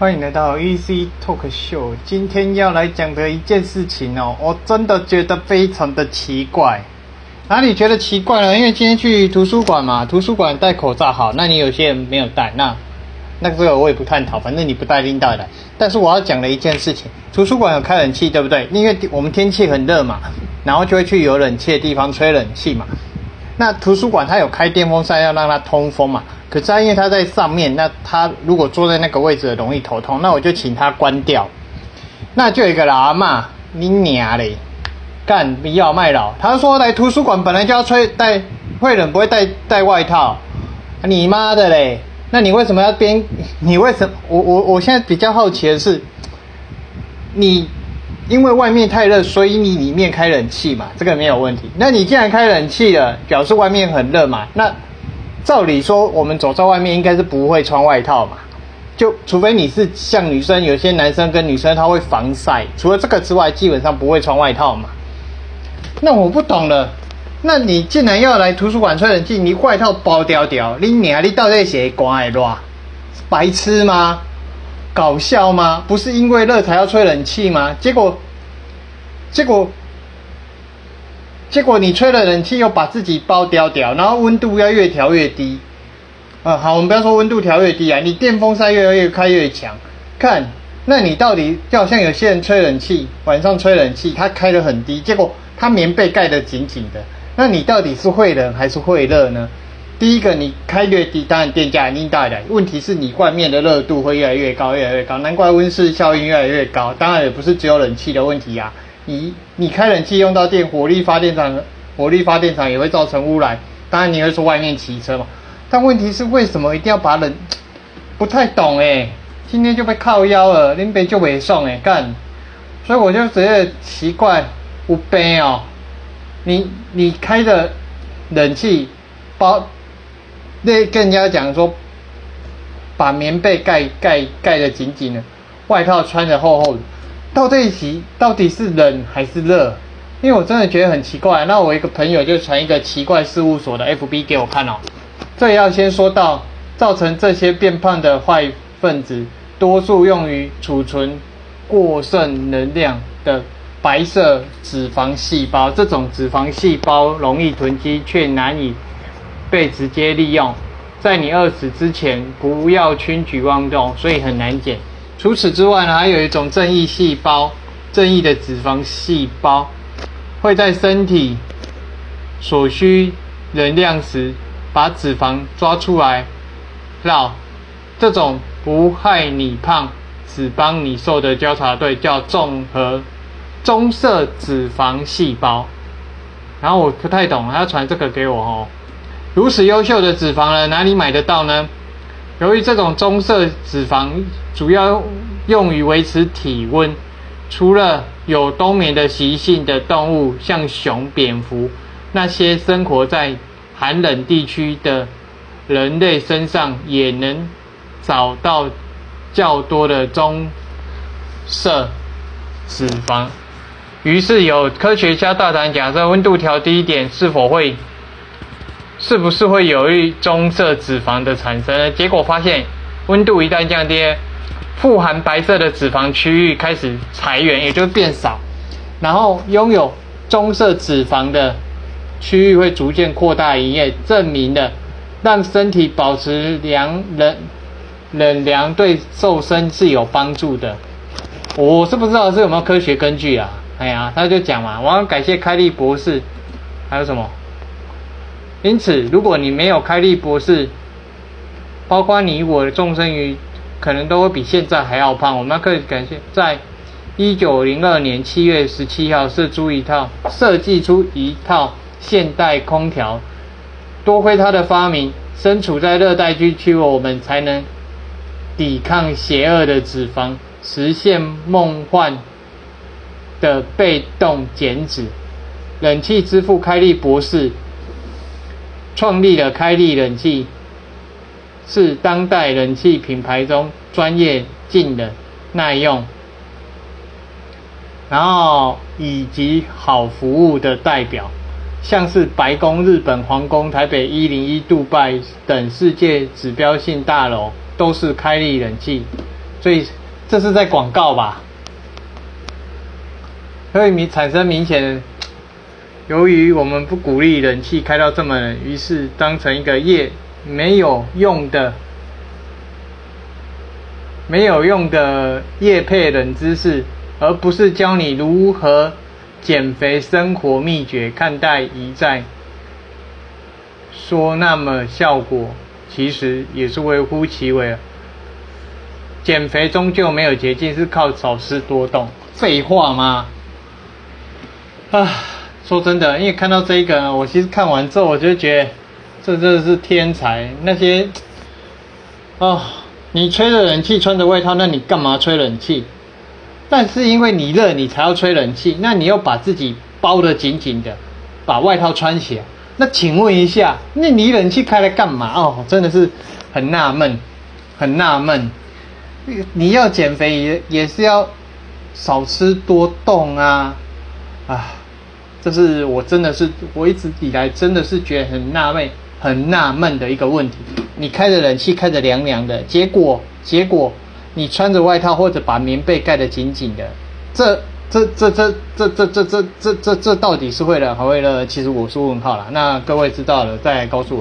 欢迎来到 Easy Talk Show。今天要来讲的一件事情哦，我真的觉得非常的奇怪。哪里觉得奇怪呢？因为今天去图书馆嘛，图书馆戴口罩好，那你有些人没有戴，那那这个我也不探讨，反正你不戴拎带来。但是我要讲的一件事情，图书馆有开冷气，对不对？因为我们天气很热嘛，然后就会去有冷气的地方吹冷气嘛。那图书馆它有开电风扇，要让它通风嘛。可是因为他在上面，那他如果坐在那个位置容易头痛，那我就请他关掉。那就有一个老阿妈，你娘嘞！干不要卖老，他说来图书馆本来就要吹带会冷，不会带带外套。你妈的嘞！那你为什么要边？你为什么？我我我现在比较好奇的是，你因为外面太热，所以你里面开冷气嘛？这个没有问题。那你既然开冷气了，表示外面很热嘛？那照理说，我们走在外面应该是不会穿外套嘛？就除非你是像女生，有些男生跟女生他会防晒，除了这个之外，基本上不会穿外套嘛。那我不懂了，那你既然要来图书馆吹冷气，你外套包掉掉，你娘，你到底写关爱乱？白痴吗？搞笑吗？不是因为热才要吹冷气吗？结果，结果，结果你吹了冷气又把自己包掉掉，然后温度要越调越低。啊，好，我们不要说温度调越低啊，你电风扇越来越开越强，看，那你到底就好像有些人吹冷气，晚上吹冷气，他开得很低，结果。它棉被盖得紧紧的，那你到底是会冷还是会热呢？第一个，你开越低，当然电价一定大的。问题是你外面的热度会越来越高，越来越高，难怪温室效应越来越高。当然也不是只有冷气的问题啊，你你开冷气用到电，火力发电厂，火力发电厂也会造成污染。当然你会说外面骑车嘛，但问题是为什么一定要把冷？不太懂哎，今天就被靠腰了，林北就没送哎干，所以我就觉得奇怪。不悲哦，你你开的冷气包，那跟人家讲说，把棉被盖盖盖的紧紧的，外套穿的厚厚的，到这一集到底是冷还是热？因为我真的觉得很奇怪。那我一个朋友就传一个奇怪事务所的 FB 给我看哦。这要先说到，造成这些变胖的坏分子，多数用于储存过剩能量的。白色脂肪细胞，这种脂肪细胞容易囤积，却难以被直接利用。在你饿死之前，不要轻举妄动，所以很难减。除此之外呢，还有一种正义细胞，正义的脂肪细胞会在身体所需能量时，把脂肪抓出来绕。这种不害你胖，只帮你瘦的交叉队叫综合。棕色脂肪细胞，然后我不太懂，他要传这个给我哦。如此优秀的脂肪呢，哪里买得到呢？由于这种棕色脂肪主要用于维持体温，除了有冬眠的习性的动物，像熊、蝙蝠，那些生活在寒冷地区的人类身上，也能找到较多的棕色脂肪。于是有科学家大胆假设，温度调低一点，是否会，是不是会有一棕色脂肪的产生？结果发现，温度一旦降低，富含白色的脂肪区域开始裁员，也就变少，然后拥有棕色脂肪的区域会逐渐扩大营业，证明了让身体保持凉冷冷凉对瘦身是有帮助的。我是不知道这有没有科学根据啊？哎呀，他就讲嘛，我要感谢凯利博士，还有什么？因此，如果你没有开利博士，包括你我的众生鱼，可能都会比现在还要胖。我们可以感谢，在一九零二年七月十七号设出一套设计出一套现代空调，多亏他的发明，身处在热带地区，我们才能抵抗邪恶的脂肪，实现梦幻。的被动减脂，冷气之父开利博士创立了开利冷气，是当代冷气品牌中专业、近的、耐用，然后以及好服务的代表，像是白宫、日本皇宫、台北一零一、杜拜等世界指标性大楼，都是开利冷气所以这是在广告吧？会明产生明显，由于我们不鼓励冷气开到这么冷，于是当成一个业没有用的、没有用的业配冷知识，而不是教你如何减肥生活秘诀。看待一再说那么效果，其实也是微乎其微。减肥终究没有捷径，是靠少吃多动。废话吗？啊，说真的，因为看到这个，我其实看完之后，我就觉得这真的是天才。那些哦，你吹着冷气，穿着外套，那你干嘛吹冷气？但是因为你热，你才要吹冷气。那你又把自己包得紧紧的，把外套穿起来。那请问一下，那你冷气开来干嘛？哦，真的是很纳闷，很纳闷。你要减肥也也是要少吃多动啊，啊。这是我真的是我一直以来真的是觉得很纳闷、很纳闷的一个问题。你开着冷气，开着凉凉的，结果结果你穿着外套或者把棉被盖得紧紧的，这这这这这这这这这这这到底是为了还为了？其实我是问号了。那各位知道了再告诉我。